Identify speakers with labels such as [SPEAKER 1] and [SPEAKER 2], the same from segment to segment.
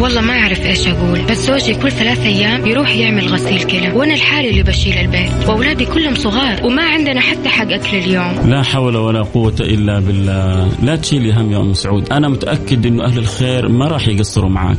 [SPEAKER 1] والله ما أعرف إيش أقول بس زوجي كل ثلاث أيام يروح يعمل غسيل كلى وأنا الحالي اللي بشيل البيت وأولادي كلهم صغار وما عندنا حتى حق أكل اليوم.
[SPEAKER 2] لا حول ولا قوة إلا بالله. لا تشيلي هم يا أم سعود. أنا متأكد أنه أهل الخير ما راح يقصروا معاك.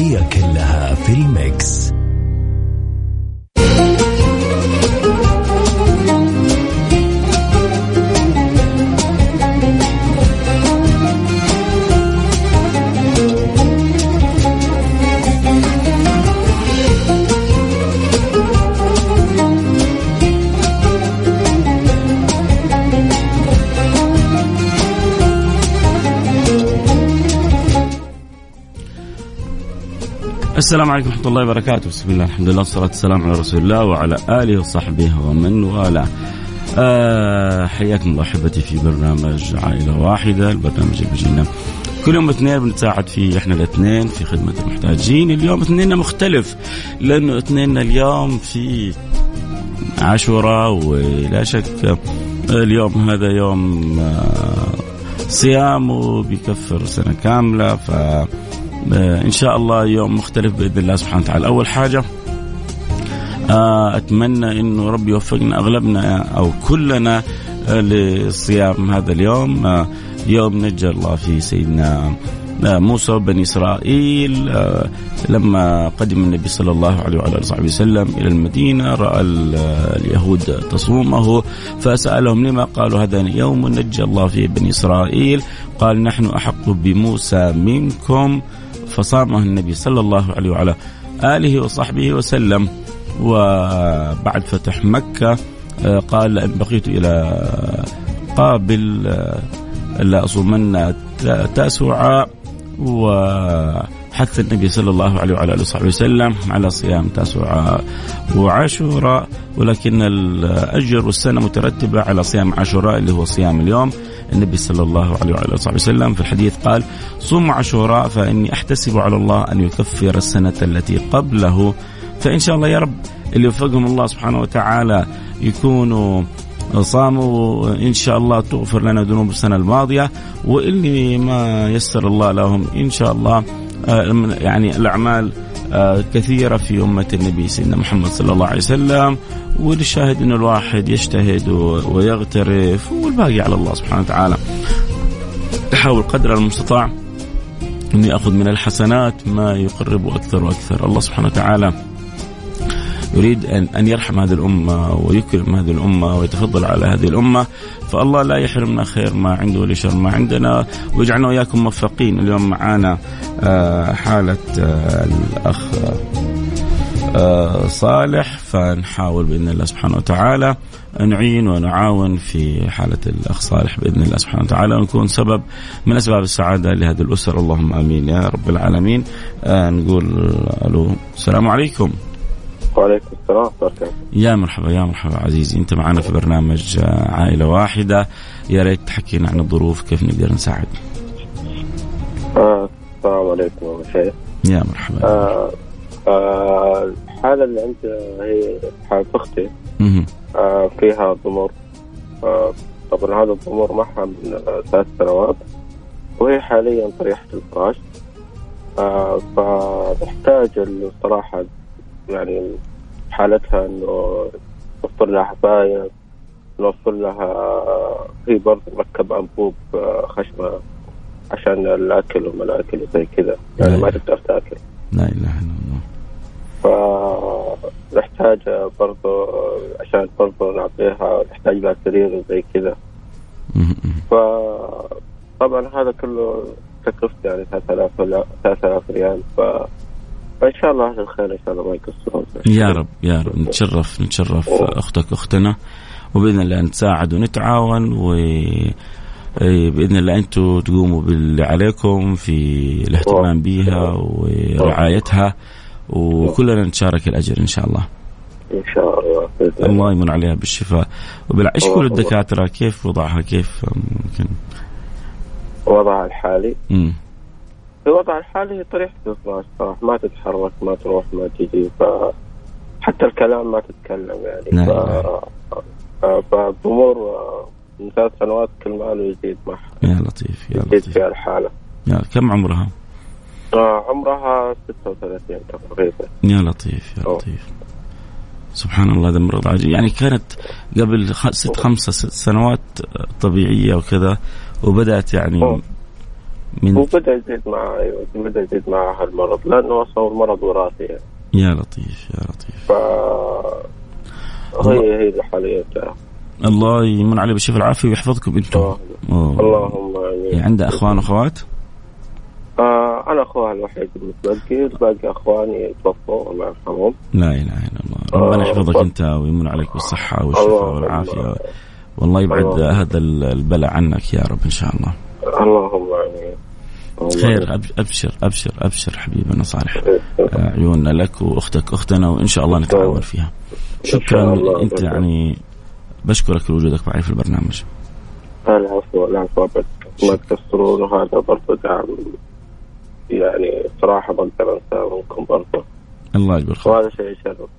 [SPEAKER 3] كلها في ال mix.
[SPEAKER 2] السلام عليكم ورحمة الله وبركاته. بسم الله الحمد لله والصلاة والسلام على رسول الله وعلى آله وصحبه ومن والاه. آه حياكم الله أحبتي في برنامج عائلة واحدة البرنامج اللي بيجينا كل يوم اثنين بنتساعد فيه إحنا الاثنين في خدمة المحتاجين. اليوم اثنيننا مختلف لأنه اثنيننا اليوم في عاشوراء ولا شك اليوم هذا يوم آه صيام وبيكفر سنة كاملة ف إن شاء الله يوم مختلف بإذن الله سبحانه وتعالى. أول حاجة أتمنى إنه ربي يوفقنا أغلبنا أو كلنا لصيام هذا اليوم يوم نجى الله فيه سيدنا موسى وبني إسرائيل لما قدم النبي صلى الله عليه وعلى آله وصحبه وسلم إلى المدينة رأى اليهود تصومه فسألهم لما قالوا هذا يوم نجى الله فيه بني إسرائيل؟ قال نحن أحق بموسى منكم فصامه النبي صلى الله عليه وعلى آله وصحبه وسلم. وبعد فتح مكة قال إن بقيت إلى قابل لا أصومن تاسعا وحث النبي صلى الله عليه وعلى آله وصحبه وسلم على صيام تاسعاء وعاشوراء ولكن الأجر والسنة مترتبة على صيام عاشوراء اللي هو صيام اليوم. النبي صلى الله عليه وعلى آله وسلم في الحديث قال صوموا عاشوراء فإني أحتسب على الله أن يكفر السنة التي قبله. فإن شاء الله يا رب اللي يوفقهم الله سبحانه وتعالى يكونوا صاموا ان شاء الله تغفر لنا ذنوب السنة الماضية واللي ما يسر الله لهم إن شاء الله يعني الأعمال كثيرة في أمة النبي سيدنا محمد صلى الله عليه وسلم والشاهد انه الواحد يجتهد ويغترف والباقي على الله سبحانه وتعالى. تحاول قدر المستطاع انه ياخذ من الحسنات ما يقربه أكثر وأكثر، الله سبحانه وتعالى يريد أن أن يرحم هذه الأمة ويكرم هذه الأمة ويتفضل على هذه الأمة. فالله لا يحرمنا خير ما عنده ولا شر ما عندنا. ويجعلنا وإياكم موفقين. اليوم معانا حالة الأخ صالح. فنحاول بإذن الله سبحانه وتعالى نعين ونعاون في حالة الأخ صالح بإذن الله سبحانه وتعالى ونكون سبب من أسباب السعادة لهذه الأسر اللهم آمين يا رب العالمين. نقول ألو السلام عليكم.
[SPEAKER 4] وعليكم السلام ورحمة
[SPEAKER 2] يا مرحبا يا مرحبا عزيزي. انت معنا في برنامج عائلة واحدة. يا ريت تحكينا عن الظروف كيف نقدر نساعد.
[SPEAKER 4] آه السلام عليكم شيء
[SPEAKER 2] يا مرحبا.
[SPEAKER 4] آه آه الحالة اللي عندي هي حالة أختي. آه فيها ضمور آه طبعا هذا الضمور معها من ثلاث سنوات وهي حاليا طريحه الفراش. آه فنحتاج الصراحه يعني حالتها إنه نوفر لها حفاية نوفر لها هي برضه مركب أنبوب خشمة عشان الأكل وما الاكل وزي كذا. يعني ما تقدر تأكل.
[SPEAKER 2] لا إله إلا الله.
[SPEAKER 4] فنحتاج برضه عشان برضه نعطيها نحتاج لها سرير وزي كذا. فطبعا هذا كله تكلفته يعني 3000 3000 ريال. ف فان شاء الله أهل الخير إن شاء الله ما يقصرون.
[SPEAKER 2] يا رب يا رب. نتشرف نتشرف أختك اختنا وبإذن الله نتساعد ونتعاون و بإذن الله أنتم تقوموا باللي عليكم في الاهتمام بها ورعايتها. وكلنا نتشارك الأجر إن شاء الله.
[SPEAKER 4] إن شاء الله
[SPEAKER 2] الله يمن عليها بالشفاء. وبالعيش كل الدكاترة كيف وضعها؟ كيف ممكن؟
[SPEAKER 4] وضعها الحالي؟
[SPEAKER 2] امم
[SPEAKER 4] في وضعها الحالي هي طريحة الفراش صراحة ما تتحرك ما تروح ما تجي ف حتى الكلام ما تتكلم يعني
[SPEAKER 2] نعم.
[SPEAKER 4] ف... فالضمور من ثلاث سنوات كل ما له يزيد معها
[SPEAKER 2] يا لطيف يا
[SPEAKER 4] يزيد
[SPEAKER 2] لطيف
[SPEAKER 4] فيها الحالة
[SPEAKER 2] يا كم عمرها؟
[SPEAKER 4] آه، عمرها 36 تقريبا
[SPEAKER 2] يا لطيف يا
[SPEAKER 4] أوه.
[SPEAKER 2] لطيف سبحان الله هذا مرض عجيب يعني كانت قبل ست خمسة ست سنوات طبيعية وكذا وبدأت يعني
[SPEAKER 4] أوه.
[SPEAKER 2] من
[SPEAKER 4] وبدا يزيد معها أيوه بدأ يزيد معها المرض لأنه أصلا المرض وراثي. يعني
[SPEAKER 2] يا لطيف يا لطيف.
[SPEAKER 4] ف هي هي الحالية
[SPEAKER 2] الله يمن عليه بالشفاء العافية ويحفظكم أنتم.
[SPEAKER 4] اللهم آمين.
[SPEAKER 2] يعني عنده أخوان وأخوات؟
[SPEAKER 4] آه أنا اخوها الوحيد المتبقي. باقي أخواني توفوا الله يرحمهم.
[SPEAKER 2] لا إله إلا الله. ربنا
[SPEAKER 4] آه.
[SPEAKER 2] يحفظك أنت ويمن عليك بالصحة والشفاء
[SPEAKER 4] اللهم
[SPEAKER 2] والعافية. والله يبعد. هذا البلاء عنك يا رب إن شاء الله.
[SPEAKER 4] اللهم
[SPEAKER 2] خير أبشر أبشر أبشر حبيبنا صالح. آه، عيوننا لك وأختك أختنا وإن شاء الله نتعاون فيها. شكرا
[SPEAKER 4] الله.
[SPEAKER 2] أنت يعني بشكرك لوجودك معي في البرنامج.
[SPEAKER 4] العفو العفو أبد ما تكسرون وهذا برضه دعم. يعني صراحة ما أقدر أنساه منكم برضه
[SPEAKER 2] الله يجبر خير.
[SPEAKER 4] وهذا شيء يشرف.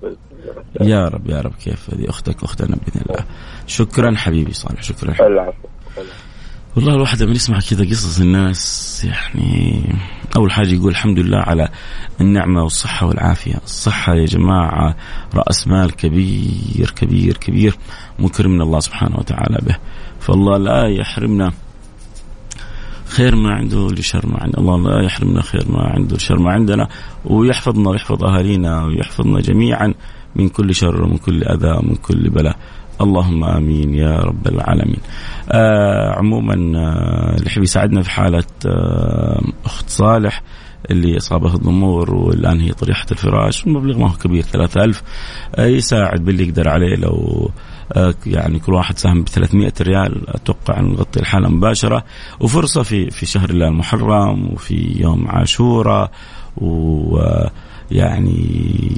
[SPEAKER 2] يا رب يا رب كيف هذه أختك أختنا بإذن الله. شكرا حبيبي صالح شكرا. حبيبي.
[SPEAKER 4] العفو.
[SPEAKER 2] والله الواحد لما يسمع كذا قصص الناس يعني أول حاجة يقول الحمد لله على النعمة والصحة والعافية، الصحة يا جماعة رأس مال كبير كبير كبير مكرمنا الله سبحانه وتعالى به، فالله لا يحرمنا خير ما عنده لشر ما عنده. الله لا يحرمنا خير ما عنده لشر ما عندنا. ويحفظنا ويحفظ أهالينا ويحفظنا جميعا من كل شر ومن كل أذى ومن كل بلاء. اللهم آمين يا رب العالمين. آه عموما آه اللي يحب يساعدنا في حالة آه أخت صالح اللي اصابها الضمور والآن هي طريحة الفراش المبلغ ما هو كبير 3000 آه يساعد باللي يقدر عليه لو آه يعني كل واحد ساهم ب 300 ريال أتوقع أن نغطي الحالة مباشرة وفرصة في في شهر الله المحرم وفي يوم عاشوراء و يعني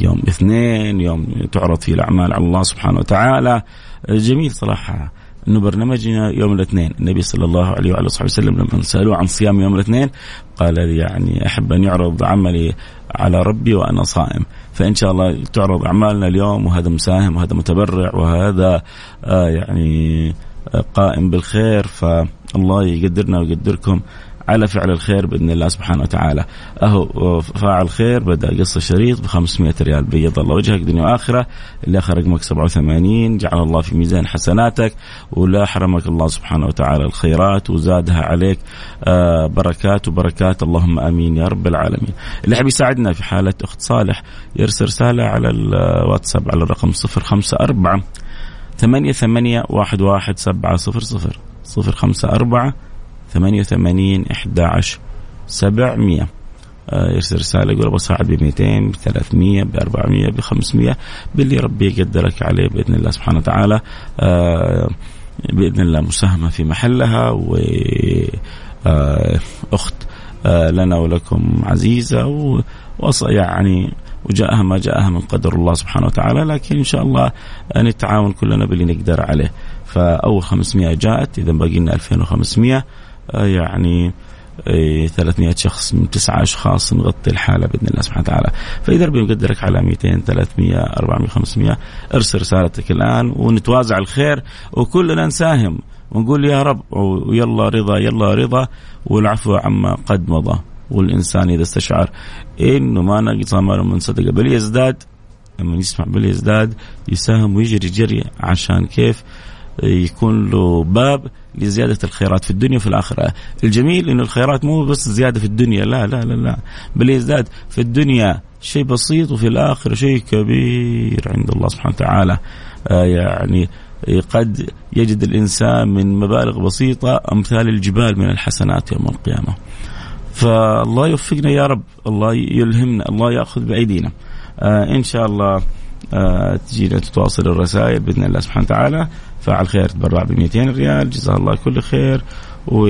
[SPEAKER 2] يوم اثنين يوم تعرض فيه الأعمال على الله سبحانه وتعالى. جميل صراحة إنه برنامجنا يوم الاثنين. النبي صلى الله عليه وعلى اله وسلم لما سألوه عن صيام يوم الاثنين قال يعني أحب أن يعرض عملي على ربي وأنا صائم. فإن شاء الله تعرض أعمالنا اليوم وهذا مساهم وهذا متبرع وهذا آه يعني آه قائم بالخير. فالله يقدرنا ويقدركم. على فعل الخير بإذن الله سبحانه وتعالى. أهو فاعل خير بدأ قصة شريط ب 500 ريال. بيض الله وجهك دنيا وآخرة. اللي آخر رقمك 87 جعل الله في ميزان حسناتك. ولا حرمك الله سبحانه وتعالى الخيرات وزادها عليك. آه بركات وبركات. اللهم آمين يا رب العالمين. اللي حاب يساعدنا في حالة أخت صالح يرسل رسالة على الواتساب على الرقم 054 ثمانية ثمانية واحد واحد سبعة صفر صفر. صفر خمسة أربعة ثمانية وثمانين إحدى عشر سبعمية. يرسل رسالة يقول أبغى أساعد ب 200 ب 300 ب 400 ب 500 باللي ربي يقدرك عليه بإذن الله سبحانه وتعالى. بإذن الله مساهمة في محلها. و أخت لنا ولكم عزيزة. وص يعني وجاءها ما جاءها من قدر الله سبحانه وتعالى. لكن إن شاء الله نتعاون كلنا باللي نقدر عليه. فأول 500 جاءت إذا باقي لنا 2500 يعني 300 شخص من تسعة أشخاص نغطي الحالة بإذن الله سبحانه وتعالى. فإذا ربي يقدرك على 200 300 400 500 ارسل رسالتك الآن ونتوازع الخير وكلنا نساهم ونقول يا رب ويلا رضا يلا رضا والعفو عما قد مضى. والإنسان إذا استشعر إنه ما نقص ماله من صدقة بل يزداد لما يسمع بل يزداد يساهم ويجري جري عشان كيف يكون له باب لزيادة الخيرات في الدنيا وفي الآخرة. الجميل أن الخيرات مو بس زيادة في الدنيا لا لا لا لا. بل يزداد في الدنيا شيء بسيط وفي الآخرة شيء كبير عند الله سبحانه وتعالى. آه يعني قد يجد الإنسان من مبالغ بسيطة أمثال الجبال من الحسنات يوم القيامة. فالله يوفقنا يا رب الله يلهمنا الله يأخذ بأيدينا. آه إن شاء الله آه تجينا تتواصل الرسائل بإذن الله سبحانه وتعالى. فاعل خير تبرع ب 200 ريال جزاه الله كل خير. و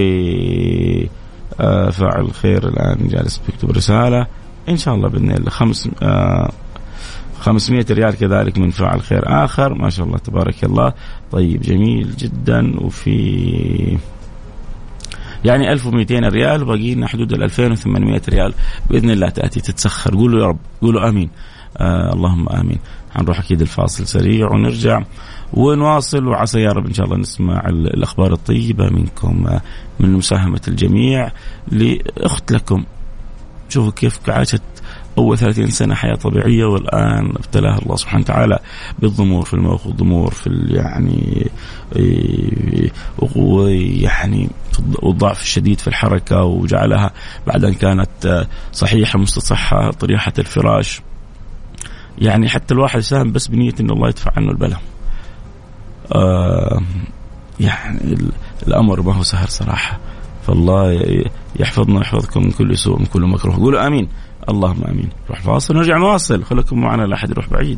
[SPEAKER 2] آه، فاعل الخير الآن جالس بيكتب رسالة. إن شاء الله بإذن الله خمس آه 500 ريال كذلك من فاعل خير آخر. ما شاء الله تبارك الله. طيب جميل جدا. وفي يعني 1200 ريال وباقي لنا حدود ال 2800 ريال. بإذن الله تأتي تتسخر. قولوا يا رب قولوا آمين. آه اللهم آمين. حنروح أكيد الفاصل سريع ونرجع. ونواصل وعسى يا رب إن شاء الله نسمع الأخبار الطيبة منكم آه، من مساهمة الجميع. لأخت لكم شوفوا كيف عاشت أول 30 سنة حياة طبيعية والآن ابتلاها الله سبحانه وتعالى بالضمور في المخ والضمور في يعني ويعني والضعف الشديد في الحركة وجعلها بعد أن كانت صحيحة مستصحة طريحة الفراش. يعني حتى الواحد يساهم بس بنية أن الله يدفع عنه البلاء. آه يعني الأمر ما هو سهل صراحة. فالله يحفظنا ويحفظكم من كل سوء من كل مكروه. قولوا آمين. اللهم آمين. نروح فاصل نرجع نواصل خليكم معنا لا احد يروح بعيد.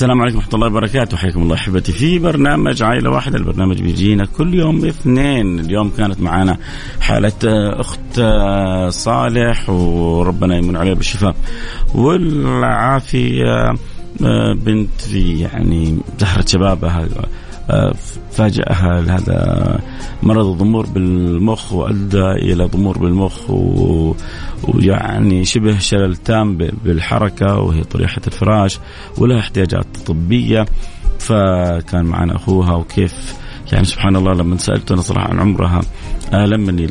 [SPEAKER 2] السلام عليكم ورحمة الله وبركاته. حياكم الله أحبتي في برنامج عائلة واحدة البرنامج بيجينا كل يوم اثنين. اليوم كانت معنا حالة أخت صالح وربنا يمن عليها بالشفاء والعافية بنت في يعني زهرة شبابها فاجأها هذا مرض الضمور بالمخ وأدى إلى ضمور بالمخ ويعني شبه شلل تام بالحركة وهي طريحة الفراش ولها احتياجات طبية فكان معنا أخوها وكيف يعني سبحان الله لما سألته أنا صراحة عن عمرها آلمني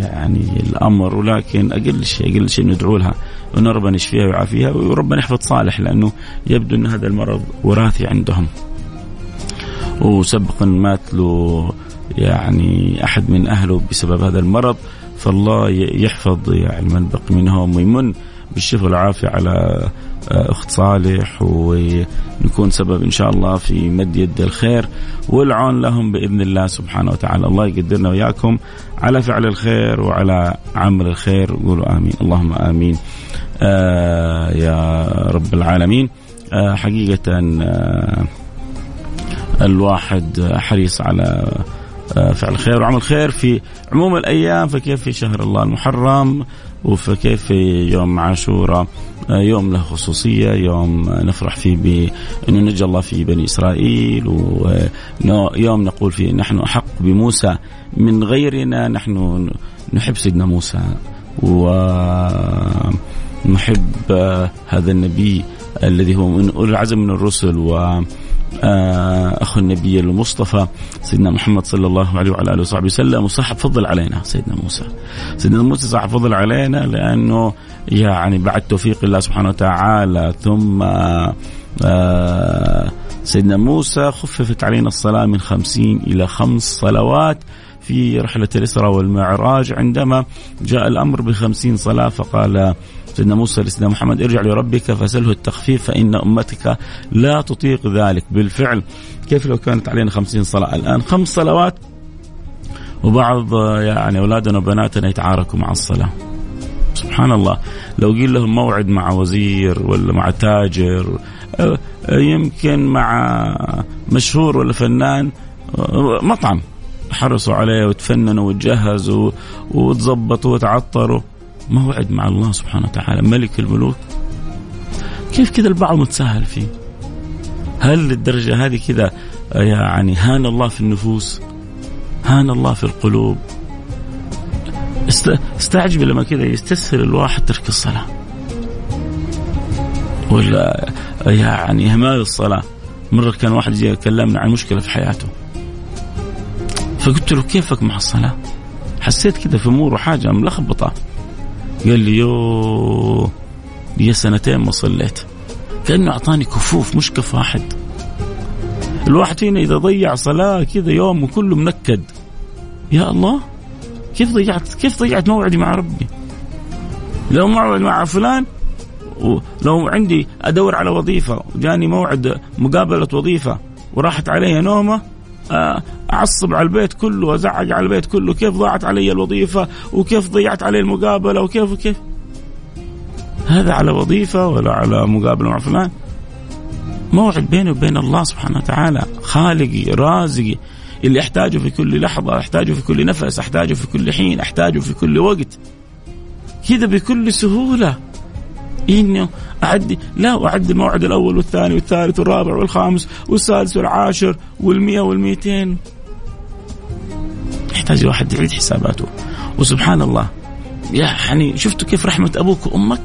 [SPEAKER 2] يعني الأمر ولكن أقل شيء أقل شيء ندعو لها إنه ربنا يشفيها ويعافيها وربنا يحفظ صالح لأنه يبدو إن هذا المرض وراثي عندهم. وسبقا مات له يعني أحد من أهله بسبب هذا المرض فالله يحفظ يعني من بقي منهم ويمن بالشفاء والعافية على آه، أخت صالح ونكون سبب إن شاء الله في مد يد الخير والعون لهم بإذن الله سبحانه وتعالى، الله يقدرنا وإياكم على فعل الخير وعلى عمل الخير قولوا آمين، اللهم آمين. آه يا رب العالمين. آه حقيقة آه الواحد حريص على آه، فعل خير وعمل خير في عموم الأيام فكيف في شهر الله المحرم وفكيف في يوم عاشوراء آه، يوم له خصوصية يوم نفرح فيه بأنه نجى الله في بني إسرائيل ويوم نقول فيه نحن أحق بموسى من غيرنا نحن نحب سيدنا موسى ونحب آه، هذا النبي الذي هو من أولي العزم من الرسل و آه، أخو النبي المصطفى سيدنا محمد صلى الله عليه وعلى آله وصحبه وسلم وصاحب فضل علينا سيدنا موسى. سيدنا موسى صاحب فضل علينا لأنه يعني بعد توفيق الله سبحانه وتعالى ثم آه، سيدنا موسى خففت علينا الصلاة من خمسين إلى خمس صلوات في رحلة الإسراء والمعراج عندما جاء الأمر بخمسين صلاة فقال سيدنا موسى لسيدنا محمد ارجع لربك فسله التخفيف فإن أمتك لا تطيق ذلك. بالفعل كيف لو كانت علينا خمسين صلاة؟ الآن خمس صلوات وبعض يعني أولادنا وبناتنا يتعاركوا مع الصلاة. سبحان الله. لو قيل لهم موعد مع وزير ولا مع تاجر يمكن مع مشهور ولا فنان مطعم. حرصوا عليه وتفننوا وتجهزوا وتظبطوا وتعطروا. موعد مع الله سبحانه وتعالى ملك الملوك كيف كذا البعض متساهل فيه؟ هل للدرجة هذه كذا يعني هان الله في النفوس هان الله في القلوب؟ استعجب لما كذا يستسهل الواحد ترك الصلاة. ولا يعني إهمال الصلاة. مرة كان واحد يجي يكلمنا عن مشكلة في حياته. فقلت له كيفك مع الصلاة؟ حسيت كذا في أمور وحاجة ملخبطة. قال لي يو لي سنتين ما صليت. كأنه أعطاني كفوف مش كف واحد الواحد فينا إذا ضيع صلاة كذا يوم كله منكد. يا الله كيف ضيعت؟ كيف ضيعت موعدي مع ربي؟ لو موعد مع فلان لو عندي أدور على وظيفة وجاني موعد مقابلة وظيفة وراحت علي نومة أعصب على البيت كله وازعق على البيت كله كيف ضاعت علي الوظيفة وكيف ضيعت علي المقابلة وكيف وكيف هذا على وظيفة ولا على مقابلة مع فلان؟ موعد بيني وبين الله سبحانه وتعالى خالقي رازقي اللي أحتاجه في كل لحظة أحتاجه في كل نفس أحتاجه في كل حين أحتاجه في كل وقت. كذا بكل سهولة. انه اعدي لا اعدي الموعد الأول والثاني والثالث والرابع والخامس والسادس والعاشر والمئة والمئتين. يحتاج الواحد يعيد حساباته. وسبحان الله. يعني شفتوا كيف رحمة أبوك وأمك؟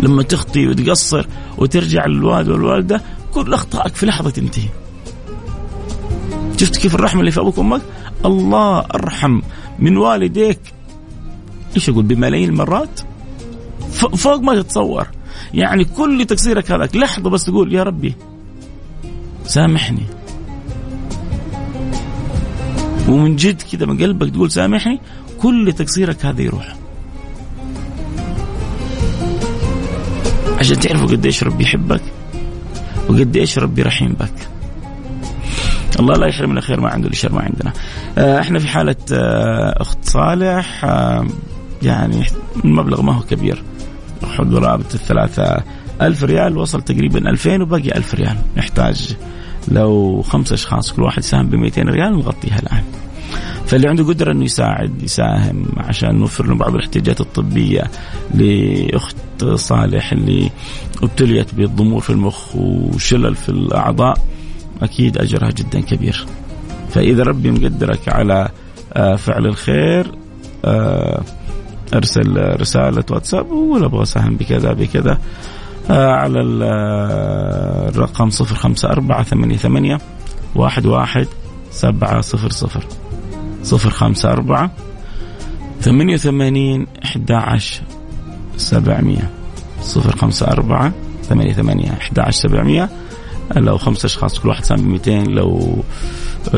[SPEAKER 2] لما تخطي وتقصر وترجع للوالد والوالدة كل أخطائك في لحظة تنتهي. شفت كيف الرحمة اللي في أبوك وأمك؟ الله أرحم من والديك. إيش أقول؟ بملايين المرات؟ فوق ما تتصور يعني كل تقصيرك هذاك. لحظة بس تقول يا ربي سامحني. ومن جد كذا من قلبك تقول سامحني. كل تقصيرك هذا يروح. عشان تعرفوا قديش ربي يحبك وقديش ربي رحيم بك. الله لا يحرمنا خير ما عنده لشر ما عندنا. آه، إحنا في حالة آه، أخت صالح آه، يعني المبلغ ما هو كبير. حدود رابط الثلاثة ألف ريال وصل تقريبا ألفين وبقي ألف ريال. نحتاج لو خمس أشخاص كل واحد يساهم ب 200 ريال نغطيها الآن. فاللي عنده قدرة أنه يساعد يساهم عشان نوفر له بعض الاحتياجات الطبية لأخت صالح اللي ابتليت بالضمور في المخ وشلل في الأعضاء أكيد أجرها جدا كبير. فإذا ربي مقدرك على آه، فعل الخير آه، أرسل رسالة واتساب ولا أبغى أساهم بكذا بكذا. آه، على آه، الرقم صفر خمسة أربعة ثمانية ثمانية واحد واحد سبعة صفر صفر صفر خمسة أربعة ثمانية وثمانين أحد عشر سبعمية صفر خمسة أربعة ثمانية ثمانية أحد عشر سبعمية لو خمسة أشخاص كل واحد سام ب 200 لو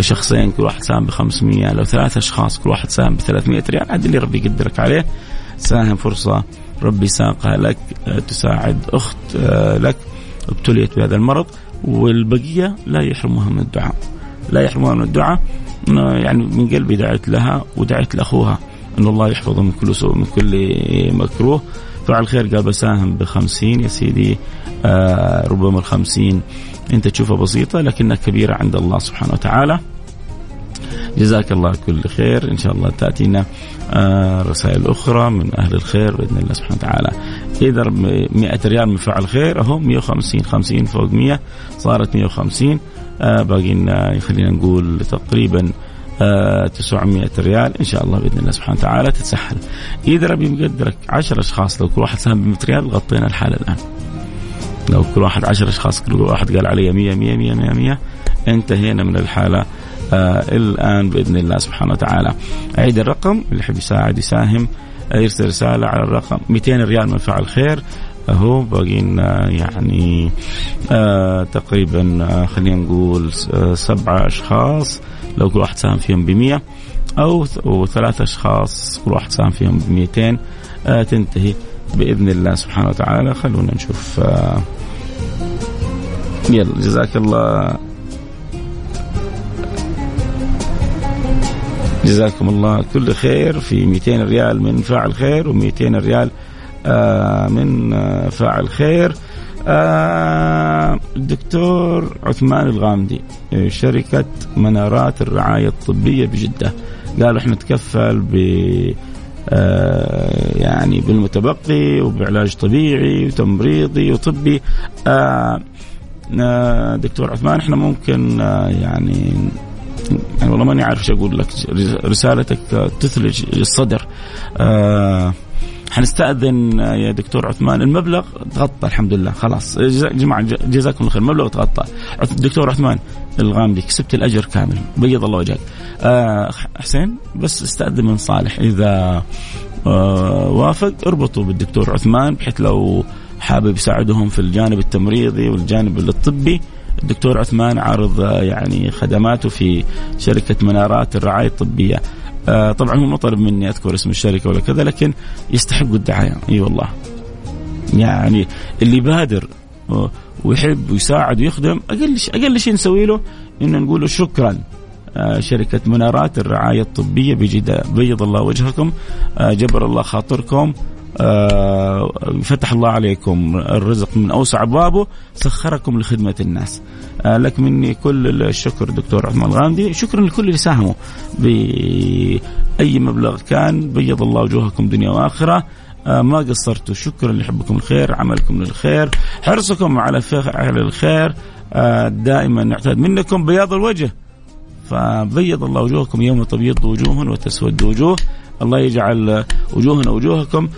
[SPEAKER 2] شخصين كل واحد ساهم ب 500 لو ثلاثة أشخاص كل واحد ساهم ب 300 ريال عاد اللي ربي يقدرك عليه. ساهم فرصة ربي ساقها لك آه، تساعد أخت آه، لك ابتليت بهذا المرض. والبقية لا يحرمها من الدعاء. لا يحرمها من الدعاء يعني من قلبي دعيت لها ودعيت لأخوها أن الله يحفظه من كل سوء من كل مكروه. فعل خير قال بساهم بخمسين يا سيدي. آه ربما الخمسين انت تشوفها بسيطة لكنها كبيرة عند الله سبحانه وتعالى. جزاك الله كل خير. إن شاء الله تأتينا آه رسائل أخرى من أهل الخير بإذن الله سبحانه وتعالى. إذا 100 ريال من فعل خير اهو 150 50 فوق 100 صارت 150 آه باقي لنا خلينا نقول تقريبا 900 ريال إن شاء الله بإذن الله سبحانه وتعالى تتسهل. إذا ربي مقدرك 10 أشخاص لو كل واحد ساهم ب 100 ريال غطينا الحالة الآن. لو كل واحد 10 أشخاص كل واحد قال علي 100 100 100 100 100 انتهينا من الحالة آه الآن بإذن الله سبحانه وتعالى. اعيد الرقم اللي يحب يساعد يساهم آه، يرسل رسالة على الرقم 200 ريال من فعل خير اهو باقي لنا يعني آه تقريبا آه خلينا نقول آه سبعة أشخاص لو كل واحد ساهم فيهم ب 100 أو ثلاثة أشخاص كل واحد ساهم فيهم ب 200 آه تنتهي بإذن الله سبحانه وتعالى. خلونا نشوف آه يلا جزاك الله. جزاكم الله كل خير. في 200 ريال من فاعل خير و200 ريال آه من آه فاعل خير. آه الدكتور عثمان الغامدي شركة منارات الرعاية الطبية بجدة. قالوا إحنا نتكفل ب آه يعني بالمتبقي وبعلاج طبيعي وتمريضي وطبي. آه آه دكتور عثمان إحنا ممكن آه يعني يعني والله ماني عارف إيش أقول لك. رسالتك تثلج الصدر. آه حنستأذن يا دكتور عثمان. المبلغ تغطى الحمد لله خلاص. يا جماعة جزاكم الله خير المبلغ تغطى. دكتور عثمان الغامدي كسبت الأجر كامل. بيض الله وجهك. آه حسين بس استأذن من صالح. إذا آه وافق اربطوا بالدكتور عثمان بحيث لو حابب يساعدهم في الجانب التمريضي والجانب الطبي الدكتور عثمان عارض يعني خدماته في شركة منارات الرعاية الطبية. آه طبعا هو ما طلب مني أذكر اسم الشركة ولا كذا لكن يستحق الدعاية. إي والله. يعني اللي بادر ويحب ويساعد ويخدم أقل أقل شيء نسوي له إنه نقول له شكرا آه شركة منارات الرعاية الطبية بجدة بيض الله وجهكم آه جبر الله خاطركم آه فتح الله عليكم الرزق من أوسع أبوابه سخركم لخدمة الناس. آه لك مني كل الشكر دكتور عثمان الغامدي شكرا لكل اللي ساهموا بأي مبلغ كان. بيض الله وجوهكم دنيا وآخرة. آه ما قصرتوا. شكرا لحبكم الخير عملكم للخير حرصكم على فعل الخير. آه دائما نعتاد منكم بياض الوجه. فبيض الله وجوهكم يوم تبيض وجوه وتسود وجوه. الله يجعل وجوهنا وجوهكم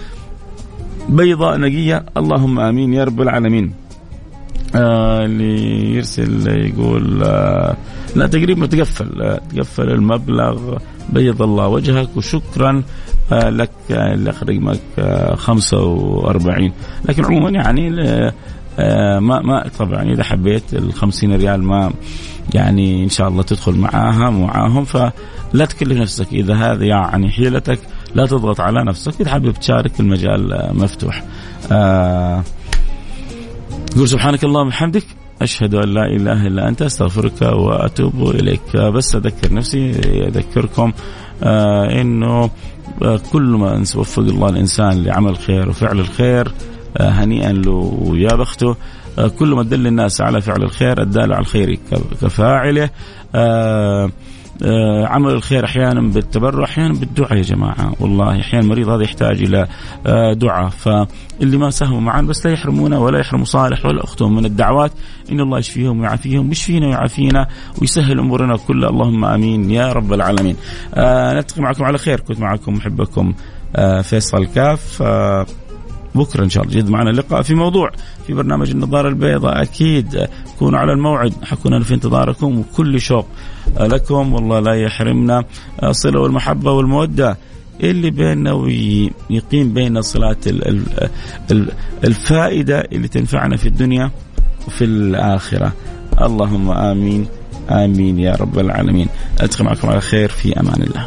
[SPEAKER 2] بيضاء نقية اللهم آمين يا رب العالمين. آه اللي يرسل يقول آه لا تقريبا تقفل آه تقفل المبلغ بيض الله وجهك وشكرا آه لك اللي رقمك آه 45 لكن عموما يعني آه ما ما طبعا إذا حبيت ال 50 ريال ما يعني إن شاء الله تدخل معاها معاهم. فلا تكلف نفسك إذا هذا يعني حيلتك. لا تضغط على نفسك اذا حابب تشارك المجال مفتوح. آه سبحانك اللهم وبحمدك أشهد أن لا إله إلا أنت أستغفرك وأتوب إليك. بس أذكر نفسي أذكركم آه آه كل ما وفق الله الإنسان لعمل خير وفعل الخير آه هنيئا له ويا بخته. آه كل ما دل الناس على فعل الخير الدال على الخير كفاعله. آه آه عمل الخير أحيانا بالتبرع أحيانا بالدعاء يا جماعة. والله أحيانا المريض هذا يحتاج إلى آه دعاء. فاللي ما ساهموا معنا بس لا يحرمونا ولا يحرموا صالح ولا أختهم. من الدعوات إن الله يشفيهم ويعافيهم ويشفينا ويعافينا ويسهل أمورنا كلها. اللهم آمين يا رب العالمين. آه نلتقي معكم على خير. كنت معكم محبكم آه فيصل كاف. آه بكرة إن شاء الله. جد معنا لقاء في موضوع في برنامج النظارة البيضاء. أكيد كونوا على الموعد. حكون أنا في انتظاركم وكل شوق لكم. والله لا يحرمنا الصلة والمحبة والمودة اللي بيننا ويقيم بين صلات الفائدة اللي تنفعنا في الدنيا وفي الآخرة. اللهم آمين. آمين يا رب العالمين. ألتقي معكم على خير. في أمان الله.